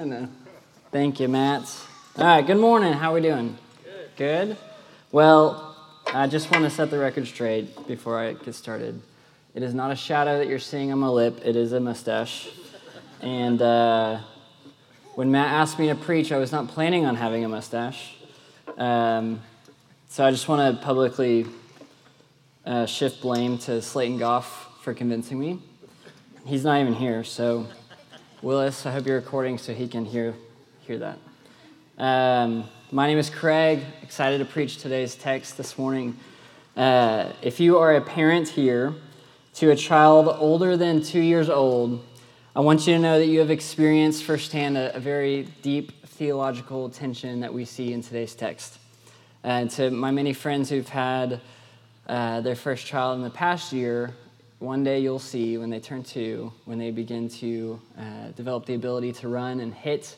I know. Thank you, Matt. All right, good morning. How are we doing? Good. Good? Well, I just want to set the record straight before I get started. It is not a shadow that you're seeing on my lip, it is a mustache. And uh, when Matt asked me to preach, I was not planning on having a mustache. Um, so I just want to publicly uh, shift blame to Slayton Goff for convincing me. He's not even here, so Willis, I hope you're recording so he can hear, hear that. Um, my name is Craig, excited to preach today's text this morning. Uh, if you are a parent here to a child older than two years old, I want you to know that you have experienced firsthand a, a very deep theological tension that we see in today's text. And to my many friends who've had uh, their first child in the past year, one day you'll see when they turn two, when they begin to uh, develop the ability to run and hit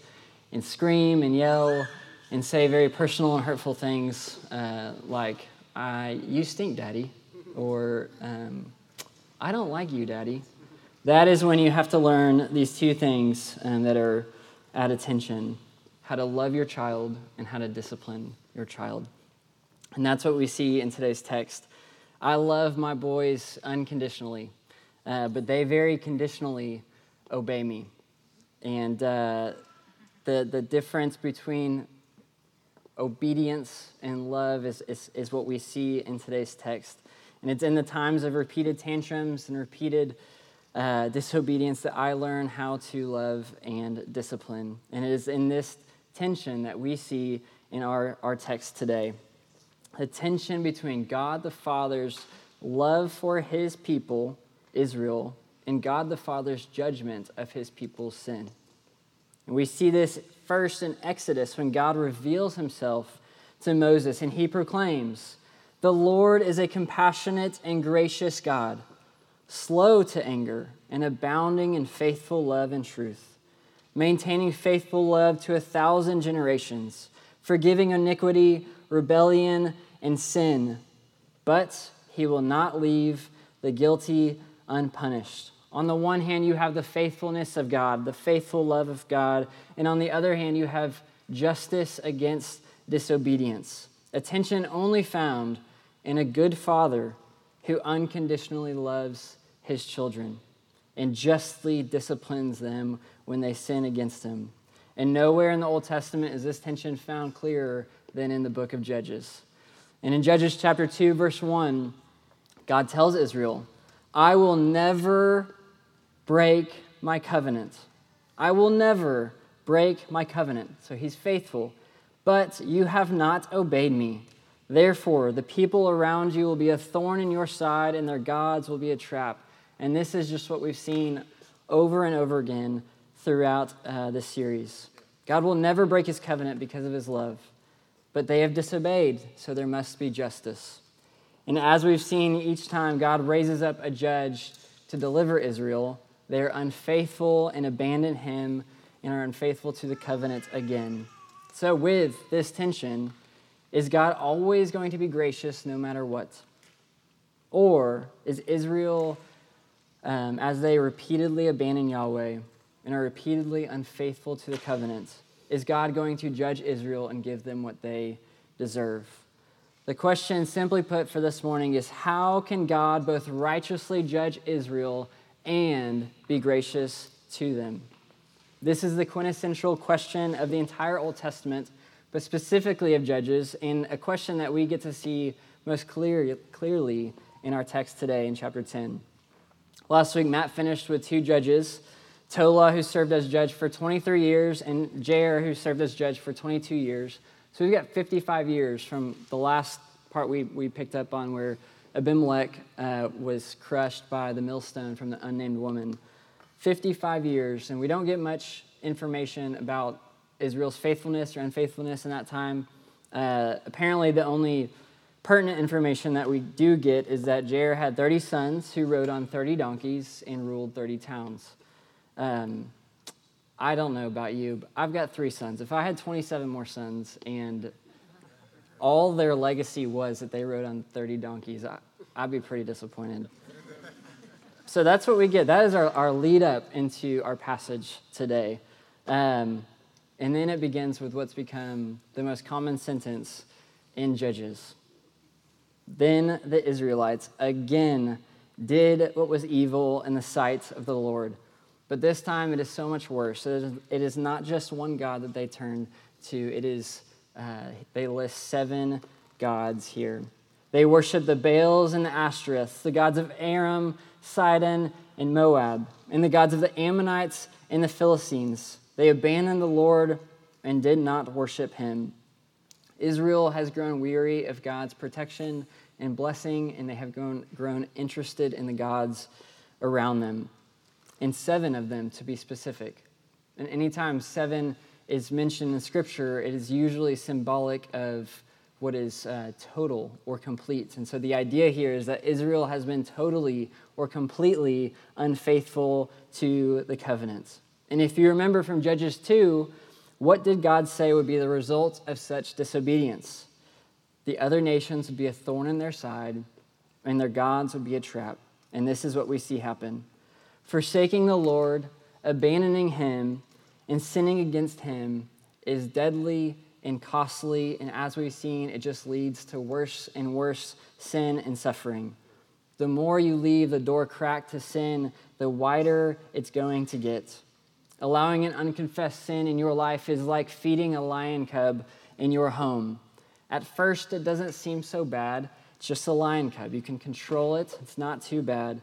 and scream and yell and say very personal and hurtful things uh, like, I, You stink, Daddy, or um, I don't like you, Daddy. That is when you have to learn these two things um, that are at attention how to love your child and how to discipline your child. And that's what we see in today's text. I love my boys unconditionally, uh, but they very conditionally obey me. And uh, the, the difference between obedience and love is, is, is what we see in today's text. And it's in the times of repeated tantrums and repeated uh, disobedience that I learn how to love and discipline. And it is in this tension that we see in our, our text today the tension between God the Father's love for his people, Israel, and God the Father's judgment of his people's sin. And we see this first in Exodus when God reveals himself to Moses and he proclaims, The Lord is a compassionate and gracious God, slow to anger and abounding in faithful love and truth, maintaining faithful love to a thousand generations, forgiving iniquity rebellion, and sin, but he will not leave the guilty unpunished. On the one hand, you have the faithfulness of God, the faithful love of God, and on the other hand, you have justice against disobedience. Attention only found in a good father who unconditionally loves his children and justly disciplines them when they sin against him. And nowhere in the Old Testament is this tension found clearer than in the book of Judges. And in Judges chapter 2, verse 1, God tells Israel, I will never break my covenant. I will never break my covenant. So he's faithful. But you have not obeyed me. Therefore, the people around you will be a thorn in your side, and their gods will be a trap. And this is just what we've seen over and over again throughout uh, this series. God will never break his covenant because of his love. But they have disobeyed, so there must be justice. And as we've seen each time God raises up a judge to deliver Israel, they are unfaithful and abandon him and are unfaithful to the covenant again. So, with this tension, is God always going to be gracious no matter what? Or is Israel, um, as they repeatedly abandon Yahweh and are repeatedly unfaithful to the covenant, is God going to judge Israel and give them what they deserve? The question, simply put, for this morning is how can God both righteously judge Israel and be gracious to them? This is the quintessential question of the entire Old Testament, but specifically of Judges, and a question that we get to see most clear, clearly in our text today in chapter 10. Last week, Matt finished with two judges Tola, who served as judge for 23 years, and Jair, who served as judge for 22 years. So we've got 55 years from the last part we, we picked up on where Abimelech uh, was crushed by the millstone from the unnamed woman. 55 years, and we don't get much information about Israel's faithfulness or unfaithfulness in that time. Uh, apparently, the only pertinent information that we do get is that Jair had 30 sons who rode on 30 donkeys and ruled 30 towns. Um, I don't know about you, but I've got three sons. If I had 27 more sons and all their legacy was that they rode on 30 donkeys, I, would be pretty disappointed. So that's what we get. That is our, our lead up into our passage today. Um, and then it begins with what's become the most common sentence in Judges. Then the Israelites again did what was evil in the sight of the Lord. But this time it is so much worse. It is not just one God that they turn to, it is, uh, they list seven gods here. They worship the Baals and the Ashtoreths, the gods of Aram, Sidon, and Moab, and the gods of the Ammonites and the Philistines. They abandoned the Lord and did not worship him. Israel has grown weary of God's protection and blessing, and they have grown, grown interested in the gods around them. And seven of them, to be specific. And anytime seven is mentioned in Scripture, it is usually symbolic of what is uh, total or complete. And so the idea here is that Israel has been totally or completely unfaithful to the covenant. And if you remember from Judges 2, what did God say would be the result of such disobedience? The other nations would be a thorn in their side, and their gods would be a trap. And this is what we see happen forsaking the Lord, abandoning him, and sinning against him is deadly and costly. And as we've seen, it just leads to worse and worse sin and suffering. The more you leave the door cracked to sin, the wider it's going to get. Allowing an unconfessed sin in your life is like feeding a lion cub in your home. At first, it doesn't seem so bad. It's just a lion cub. You can control it, it's not too bad.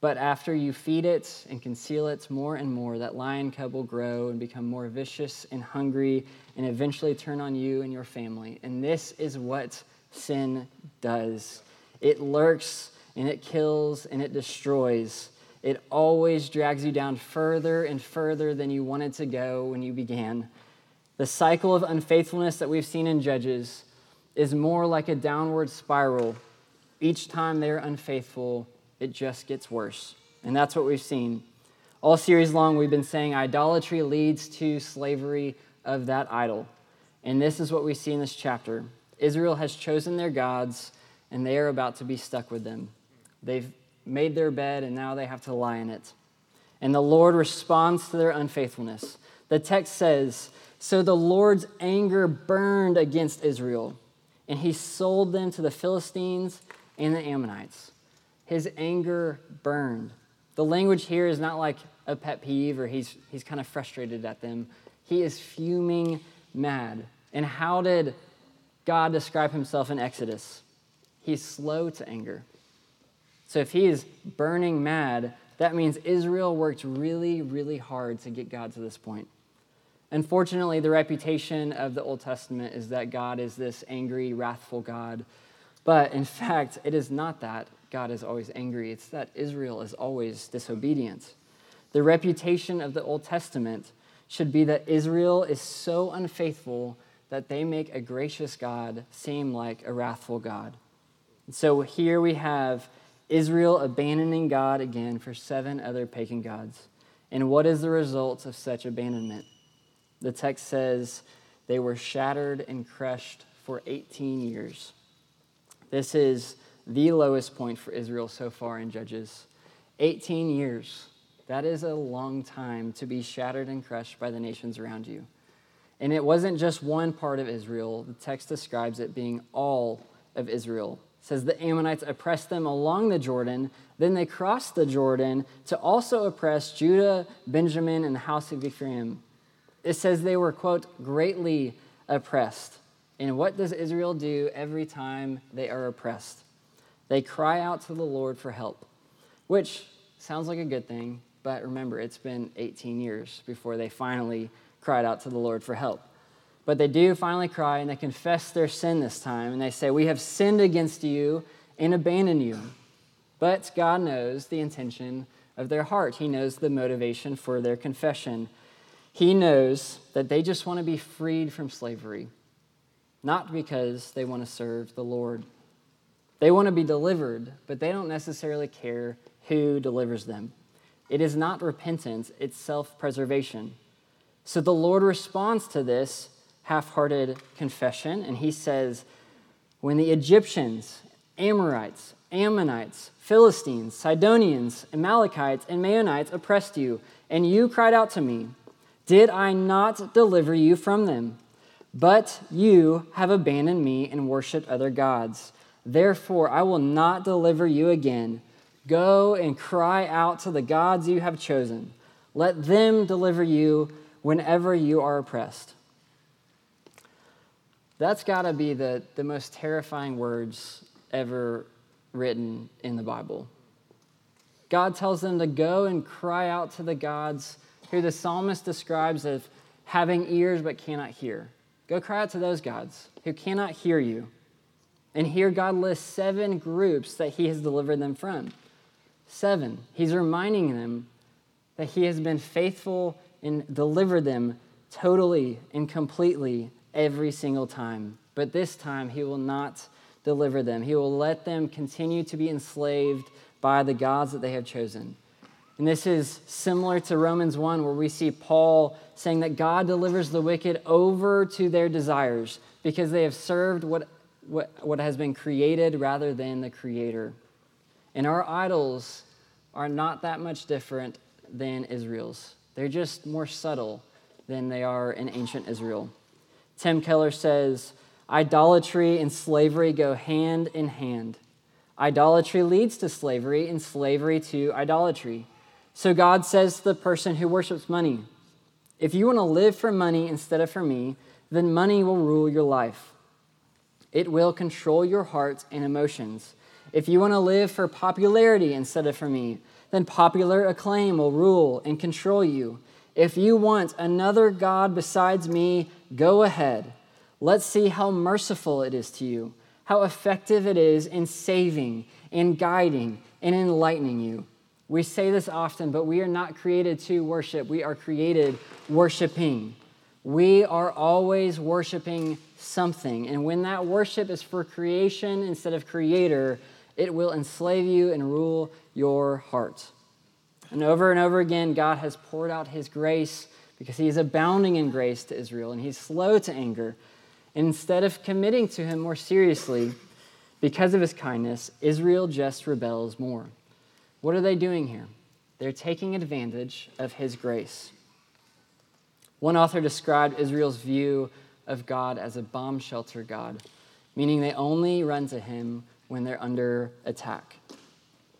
But after you feed it and conceal it more and more, that lion cub will grow and become more vicious and hungry and eventually turn on you and your family. And this is what sin does it lurks and it kills and it destroys it always drags you down further and further than you wanted to go when you began. The cycle of unfaithfulness that we've seen in Judges is more like a downward spiral. Each time they're unfaithful, it just gets worse. And that's what we've seen. All series long, we've been saying idolatry leads to slavery of that idol. And this is what we see in this chapter Israel has chosen their gods, and they are about to be stuck with them. They've made their bed, and now they have to lie in it. And the Lord responds to their unfaithfulness. The text says, So the Lord's anger burned against Israel, and he sold them to the Philistines and the Ammonites. His anger burned. The language here is not like a pet peeve or he's, he's kind of frustrated at them. He is fuming mad. And how did God describe himself in Exodus? He's slow to anger. So if he is burning mad, that means Israel worked really, really hard to get God to this point. Unfortunately, the reputation of the Old Testament is that God is this angry, wrathful God. But in fact, it is not that God is always angry, it's that Israel is always disobedient. The reputation of the Old Testament should be that Israel is so unfaithful that they make a gracious God seem like a wrathful God. And so here we have Israel abandoning God again for seven other pagan gods. And what is the result of such abandonment? The text says they were shattered and crushed for 18 years. This is the lowest point for Israel so far in Judges. 18 years. That is a long time to be shattered and crushed by the nations around you. And it wasn't just one part of Israel, the text describes it being all of Israel says the Ammonites oppressed them along the Jordan. Then they crossed the Jordan to also oppress Judah, Benjamin, and the house of Ephraim. It says they were, quote, greatly oppressed. And what does Israel do every time they are oppressed? They cry out to the Lord for help, which sounds like a good thing, but remember, it's been 18 years before they finally cried out to the Lord for help. But they do finally cry and they confess their sin this time. And they say, We have sinned against you and abandoned you. But God knows the intention of their heart, He knows the motivation for their confession. He knows that they just want to be freed from slavery, not because they want to serve the Lord. They want to be delivered, but they don't necessarily care who delivers them. It is not repentance, it's self preservation. So the Lord responds to this half hearted confession, and he says, When the Egyptians, Amorites, Ammonites, Philistines, Sidonians, Amalekites, and Maonites oppressed you, and you cried out to me, Did I not deliver you from them? But you have abandoned me and worshiped other gods. Therefore, I will not deliver you again. Go and cry out to the gods you have chosen. Let them deliver you whenever you are oppressed. That's got to be the, the most terrifying words ever written in the Bible. God tells them to go and cry out to the gods who the psalmist describes as having ears but cannot hear. Go cry out to those gods who cannot hear you. And here God lists seven groups that he has delivered them from. Seven. He's reminding them that he has been faithful and delivered them totally and completely every single time. But this time, he will not deliver them. He will let them continue to be enslaved by the gods that they have chosen. And this is similar to Romans 1, where we see Paul saying that God delivers the wicked over to their desires because they have served what, what, what has been created rather than the Creator. And our idols are not that much different than Israel's, they're just more subtle than they are in ancient Israel. Tim Keller says, Idolatry and slavery go hand in hand. Idolatry leads to slavery, and slavery to idolatry. So God says to the person who worships money, If you want to live for money instead of for me, then money will rule your life. It will control your heart and emotions. If you want to live for popularity instead of for me, then popular acclaim will rule and control you. If you want another God besides me, go ahead. Let's see how merciful it is to you, how effective it is in saving, in guiding, and enlightening you. We say this often, but we are not created to worship. We are created worshiping. We are always worshiping something. And when that worship is for creation instead of creator, it will enslave you and rule your heart. And over and over again, God has poured out his grace because he is abounding in grace to Israel and he's slow to anger. Instead of committing to him more seriously, because of his kindness, Israel just rebels more. What are they doing here? They're taking advantage of his grace. One author described Israel's view of God as a bomb shelter God, meaning they only run to him when they're under attack.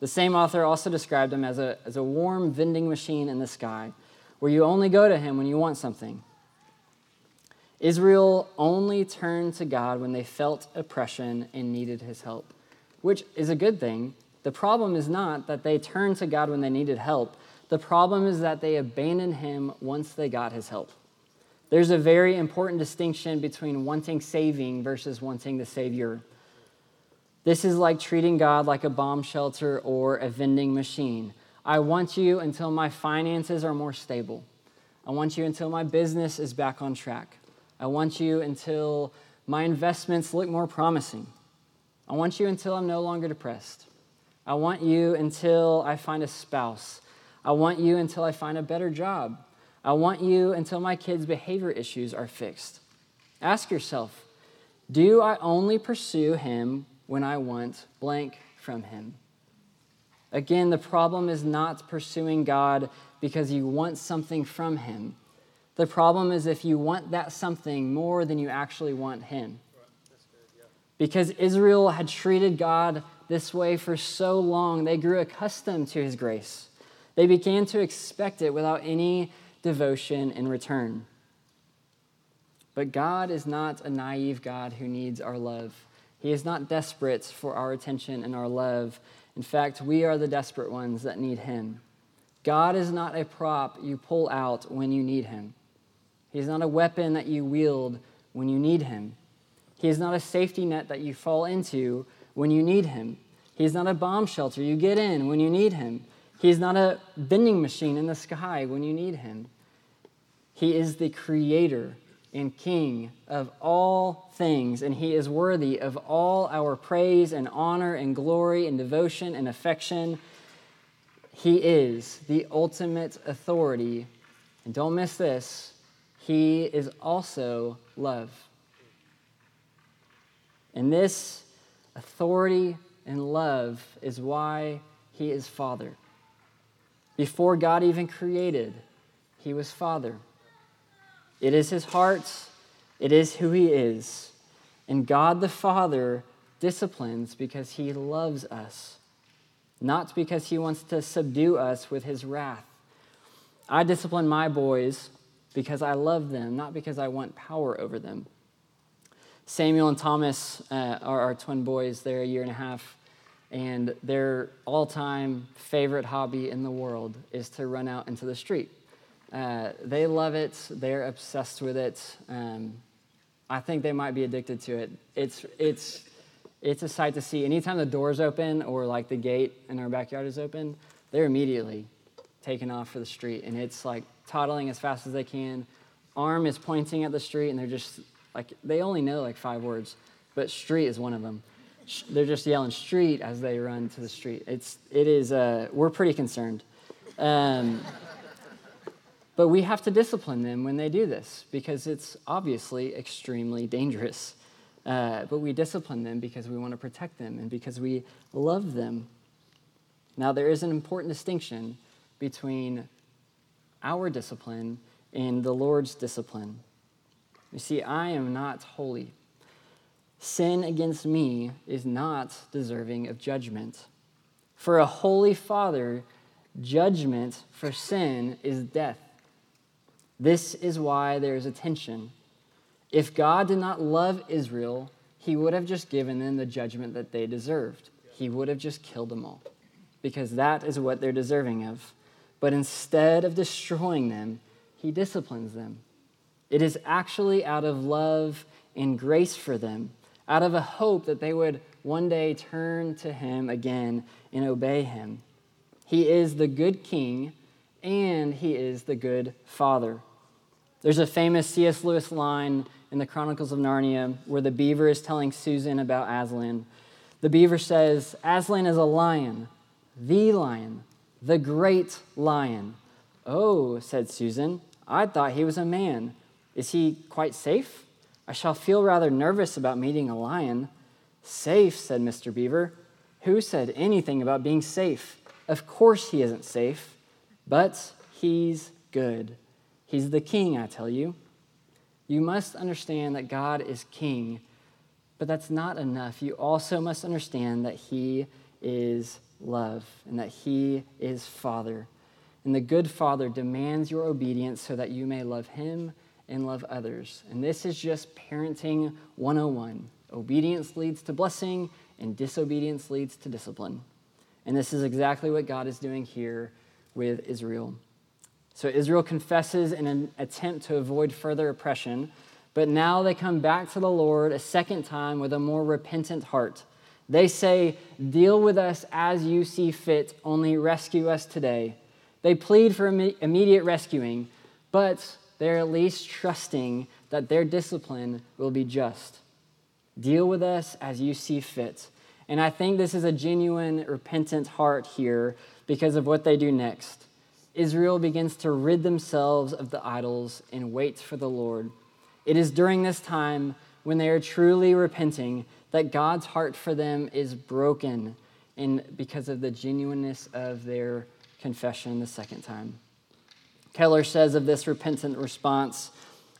The same author also described him as a, as a warm vending machine in the sky, where you only go to him when you want something. Israel only turned to God when they felt oppression and needed his help, which is a good thing. The problem is not that they turned to God when they needed help. The problem is that they abandoned him once they got his help. There's a very important distinction between wanting saving versus wanting the Savior. This is like treating God like a bomb shelter or a vending machine. I want you until my finances are more stable. I want you until my business is back on track. I want you until my investments look more promising. I want you until I'm no longer depressed. I want you until I find a spouse. I want you until I find a better job. I want you until my kids' behavior issues are fixed. Ask yourself do I only pursue him when I want blank from him. Again, the problem is not pursuing God because you want something from him. The problem is if you want that something more than you actually want him. Because Israel had treated God this way for so long, they grew accustomed to his grace. They began to expect it without any devotion in return. But God is not a naive God who needs our love. He is not desperate for our attention and our love. In fact, we are the desperate ones that need Him. God is not a prop you pull out when you need Him. He is not a weapon that you wield when you need Him. He is not a safety net that you fall into when you need Him. He is not a bomb shelter you get in when you need Him. He is not a vending machine in the sky when you need Him. He is the Creator and King of all things, and he is worthy of all our praise and honor and glory and devotion and affection. He is the ultimate authority. And don't miss this, he is also love. And this authority and love is why he is Father. Before God even created, he was Father. It is his heart, it is who he is. And God the Father disciplines because he loves us, not because he wants to subdue us with his wrath. I discipline my boys because I love them, not because I want power over them. Samuel and Thomas uh, are our twin boys. They're a year and a half, and their all time favorite hobby in the world is to run out into the street. Uh, they love it, they're obsessed with it. Um, I think they might be addicted to it. It's, it's, it's a sight to see. Anytime the door's open or like the gate in our backyard is open, they're immediately taken off for the street. And it's like toddling as fast as they can. Arm is pointing at the street, and they're just like, they only know like five words, but street is one of them. They're just yelling street as they run to the street. It's, it is, uh, we're pretty concerned. Um, but we have to discipline them when they do this because it's obviously extremely dangerous. Uh, but we discipline them because we want to protect them and because we love them. Now, there is an important distinction between our discipline and the Lord's discipline. You see, I am not holy. Sin against me is not deserving of judgment. For a holy father, judgment for sin is death. This is why there is a tension. If God did not love Israel, he would have just given them the judgment that they deserved. He would have just killed them all, because that is what they're deserving of. But instead of destroying them, he disciplines them. It is actually out of love and grace for them, out of a hope that they would one day turn to him again and obey him. He is the good king and he is the good father. There's a famous C.S. Lewis line in the Chronicles of Narnia where the beaver is telling Susan about Aslan. The beaver says, Aslan is a lion, the lion, the great lion. Oh, said Susan, I thought he was a man. Is he quite safe? I shall feel rather nervous about meeting a lion. Safe, said Mr. Beaver. Who said anything about being safe? Of course he isn't safe. But he's good. He's the king, I tell you. You must understand that God is king, but that's not enough. You also must understand that he is love and that he is father. And the good father demands your obedience so that you may love him and love others. And this is just parenting 101. Obedience leads to blessing, and disobedience leads to discipline. And this is exactly what God is doing here with Israel. So Israel confesses in an attempt to avoid further oppression, but now they come back to the Lord a second time with a more repentant heart. They say, Deal with us as you see fit, only rescue us today. They plead for immediate rescuing, but they're at least trusting that their discipline will be just. Deal with us as you see fit. And I think this is a genuine, repentant heart here because of what they do next. Israel begins to rid themselves of the idols and wait for the Lord. It is during this time when they are truly repenting that God's heart for them is broken and because of the genuineness of their confession the second time. Keller says of this repentant response,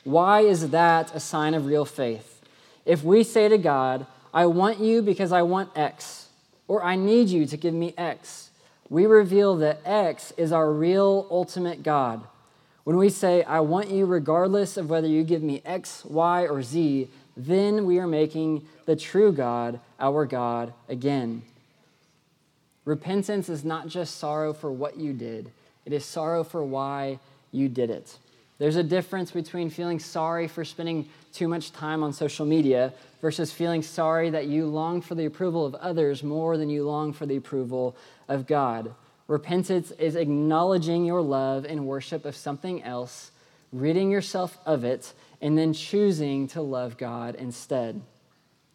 Why is that a sign of real faith? If we say to God, I want you because I want X, or I need you to give me X, we reveal that X is our real ultimate God. When we say, I want you regardless of whether you give me X, Y, or Z, then we are making the true God our God again. Repentance is not just sorrow for what you did, it is sorrow for why you did it. There's a difference between feeling sorry for spending too much time on social media versus feeling sorry that you long for the approval of others more than you long for the approval of God. Repentance is acknowledging your love and worship of something else, ridding yourself of it, and then choosing to love God instead.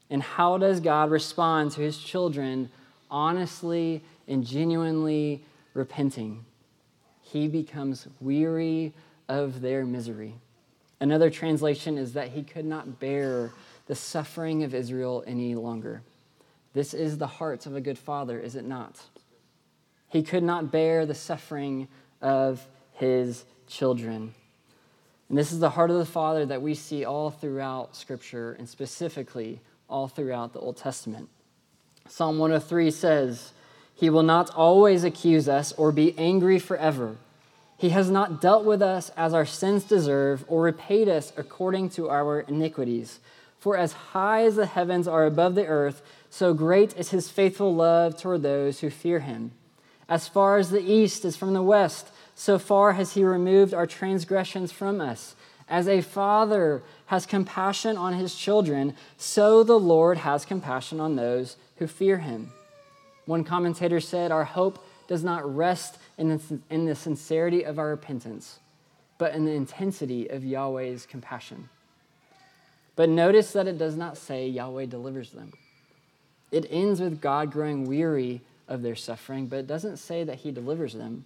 And how does God respond to his children honestly and genuinely repenting? He becomes weary of their misery. Another translation is that he could not bear the suffering of Israel any longer. This is the heart of a good father, is it not? He could not bear the suffering of his children. And this is the heart of the Father that we see all throughout Scripture and specifically all throughout the Old Testament. Psalm 103 says, He will not always accuse us or be angry forever. He has not dealt with us as our sins deserve or repaid us according to our iniquities. For as high as the heavens are above the earth, so great is his faithful love toward those who fear him. As far as the east is from the west, so far has he removed our transgressions from us. As a father has compassion on his children, so the Lord has compassion on those who fear him. One commentator said, Our hope does not rest in the, in the sincerity of our repentance, but in the intensity of Yahweh's compassion. But notice that it does not say Yahweh delivers them. It ends with God growing weary of their suffering, but it doesn't say that he delivers them.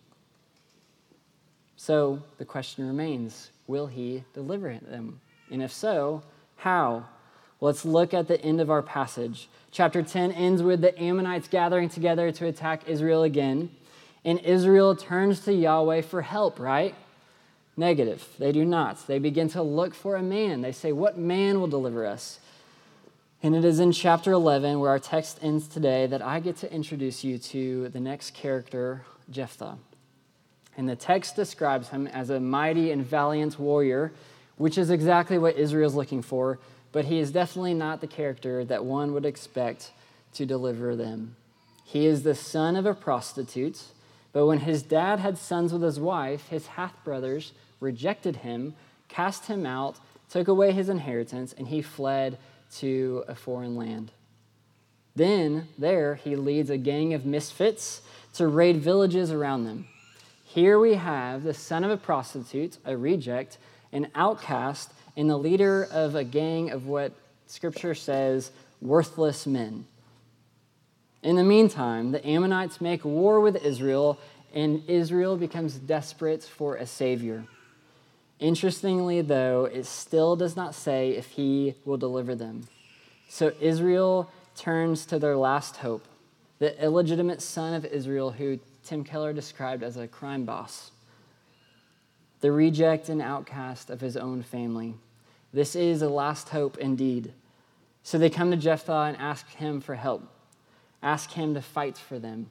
So the question remains will he deliver them? And if so, how? Let's look at the end of our passage. Chapter 10 ends with the Ammonites gathering together to attack Israel again. And Israel turns to Yahweh for help, right? Negative. They do not. They begin to look for a man. They say, What man will deliver us? And it is in chapter 11, where our text ends today, that I get to introduce you to the next character, Jephthah. And the text describes him as a mighty and valiant warrior, which is exactly what Israel's looking for, but he is definitely not the character that one would expect to deliver them. He is the son of a prostitute, but when his dad had sons with his wife, his half brothers rejected him, cast him out, took away his inheritance, and he fled to a foreign land. Then, there, he leads a gang of misfits to raid villages around them. Here we have the son of a prostitute, a reject, an outcast, and the leader of a gang of what scripture says worthless men. In the meantime, the Ammonites make war with Israel, and Israel becomes desperate for a savior. Interestingly, though, it still does not say if he will deliver them. So Israel turns to their last hope, the illegitimate son of Israel who Tim Keller described as a crime boss, the reject and outcast of his own family. This is a last hope indeed. So they come to Jephthah and ask him for help, ask him to fight for them.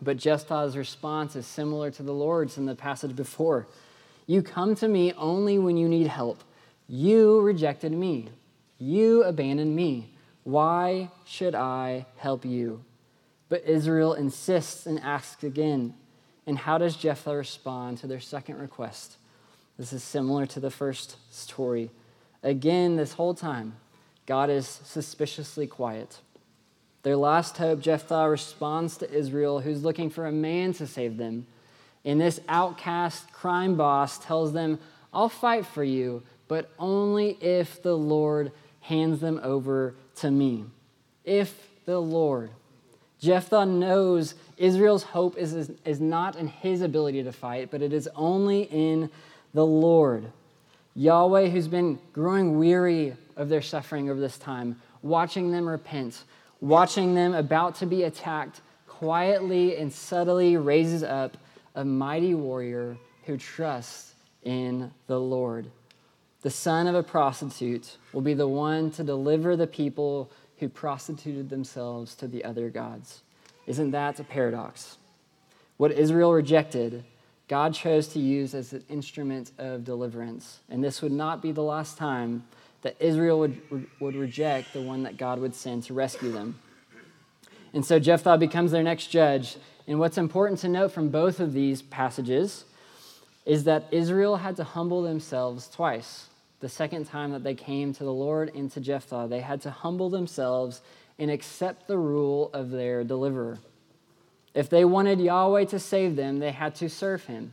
But Jephthah's response is similar to the Lord's in the passage before. You come to me only when you need help. You rejected me. You abandoned me. Why should I help you? But Israel insists and asks again. And how does Jephthah respond to their second request? This is similar to the first story. Again, this whole time, God is suspiciously quiet. Their last hope, Jephthah responds to Israel, who's looking for a man to save them. And this outcast crime boss tells them, I'll fight for you, but only if the Lord hands them over to me. If the Lord. Jephthah knows Israel's hope is, is, is not in his ability to fight, but it is only in the Lord. Yahweh, who's been growing weary of their suffering over this time, watching them repent, watching them about to be attacked, quietly and subtly raises up a mighty warrior who trusts in the Lord. The son of a prostitute will be the one to deliver the people who prostituted themselves to the other gods. Isn't that a paradox? What Israel rejected, God chose to use as an instrument of deliverance. And this would not be the last time that Israel would, would reject the one that God would send to rescue them. And so Jephthah becomes their next judge. And what's important to note from both of these passages is that Israel had to humble themselves twice the second time that they came to the Lord and to Jephthah, they had to humble themselves and accept the rule of their deliverer. If they wanted Yahweh to save them, they had to serve him.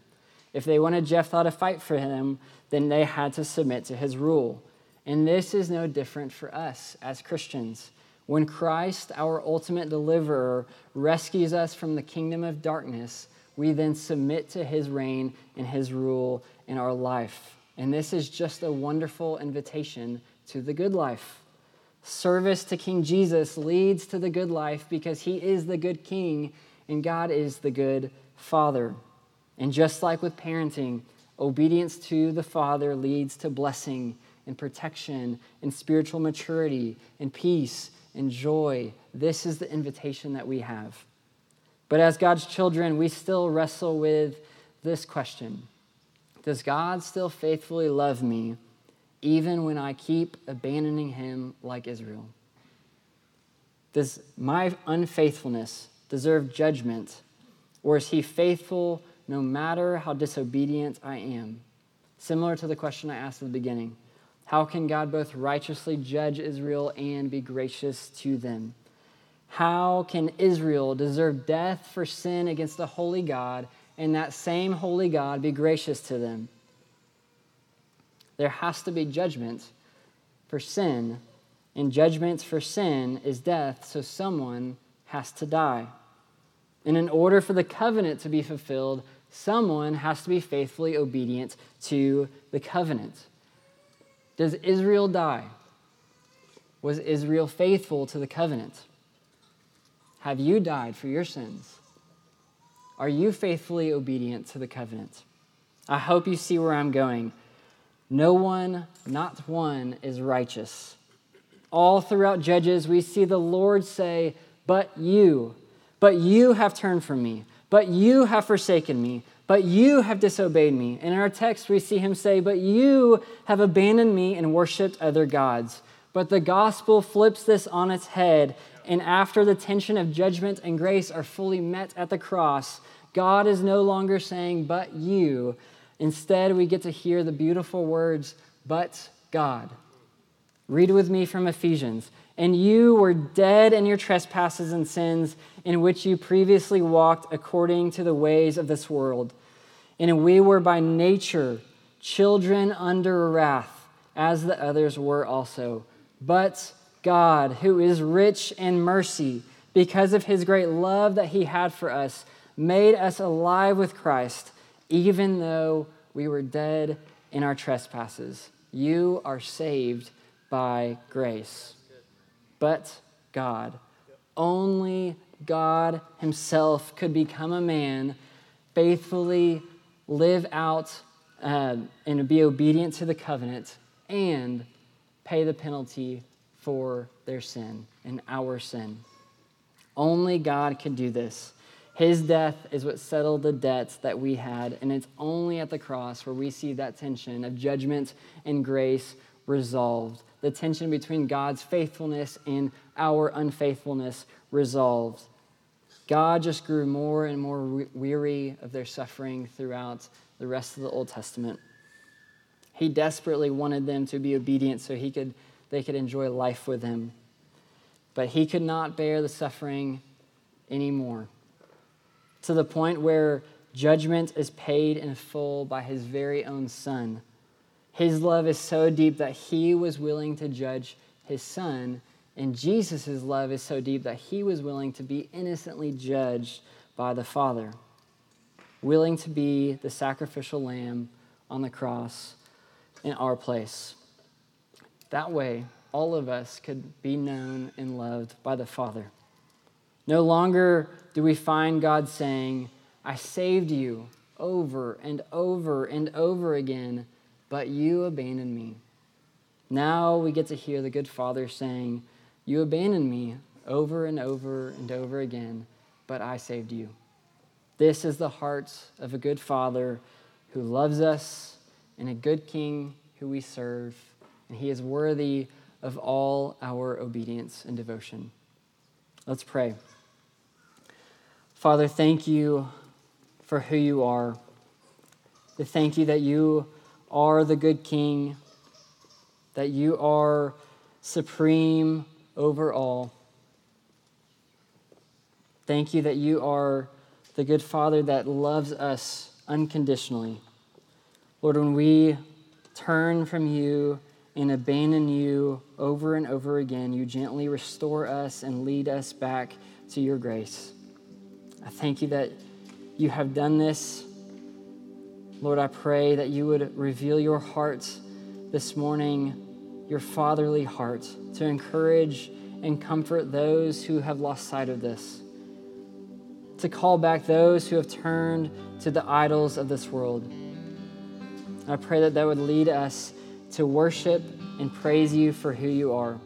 If they wanted Jephthah to fight for him, then they had to submit to his rule. And this is no different for us as Christians. When Christ, our ultimate deliverer, rescues us from the kingdom of darkness, we then submit to his reign and his rule in our life. And this is just a wonderful invitation to the good life. Service to King Jesus leads to the good life because he is the good king and God is the good father. And just like with parenting, Obedience to the Father leads to blessing and protection and spiritual maturity and peace and joy. This is the invitation that we have. But as God's children, we still wrestle with this question Does God still faithfully love me even when I keep abandoning him like Israel? Does my unfaithfulness deserve judgment, or is he faithful no matter how disobedient I am? Similar to the question I asked at the beginning How can God both righteously judge Israel and be gracious to them? How can Israel deserve death for sin against the holy God and that same holy God be gracious to them? There has to be judgment for sin and judgment for sin is death, so someone has to die. And in order for the covenant to be fulfilled, someone has to be faithfully obedient to the covenant. Does Israel die? Was Israel faithful to the covenant? Have you died for your sins? Are you faithfully obedient to the covenant? I hope you see where I'm going. No one, not one, is righteous all throughout Judges, we see the Lord say, But you, but you have turned from me, but you have forsaken me, but you have disobeyed me. In our text, we see him say, But you have abandoned me and worshiped other gods. But the gospel flips this on its head, and after the tension of judgment and grace are fully met at the cross, God is no longer saying, But you. Instead, we get to hear the beautiful words, But God. Read with me from Ephesians. And you were dead in your trespasses and sins, in which you previously walked according to the ways of this world. And we were by nature children under wrath, as the others were also. But God, who is rich in mercy, because of his great love that he had for us, made us alive with Christ, even though we were dead in our trespasses. You are saved by grace. But God, only God Himself could become a man, faithfully live out uh, and be obedient to the covenant, and pay the penalty for their sin and our sin. Only God could do this. His death is what settled the debts that we had, and it's only at the cross where we see that tension of judgment and grace resolved the tension between God's faithfulness and our unfaithfulness resolved. God just grew more and more weary of their suffering throughout the rest of the Old Testament. He desperately wanted them to be obedient so he could, they could enjoy life with him. But he could not bear the suffering anymore to the point where judgment is paid in full by his very own son his love is so deep that he was willing to judge his son. And Jesus' love is so deep that he was willing to be innocently judged by the Father, willing to be the sacrificial lamb on the cross in our place. That way, all of us could be known and loved by the Father. No longer do we find God saying, I saved you over and over and over again but you abandoned me. Now we get to hear the good Father saying, You abandoned me over and over and over again, but I saved you. This is the heart of a good Father who loves us and a good King who we serve, and he is worthy of all our obedience and devotion. Let's pray. Father, thank you for who you are. Thank you that you are the good king, that you are supreme over all. Thank you that you are the good Father that loves us unconditionally. Lord, when we turn from you and abandon you over and over again, you gently restore us and lead us back to your grace. I thank you that you have done this Lord, I pray that you would reveal your heart this morning, your fatherly heart, to encourage and comfort those who have lost sight of this, to call back those who have turned to the idols of this world. I pray that that would lead us to worship and praise you for who you are.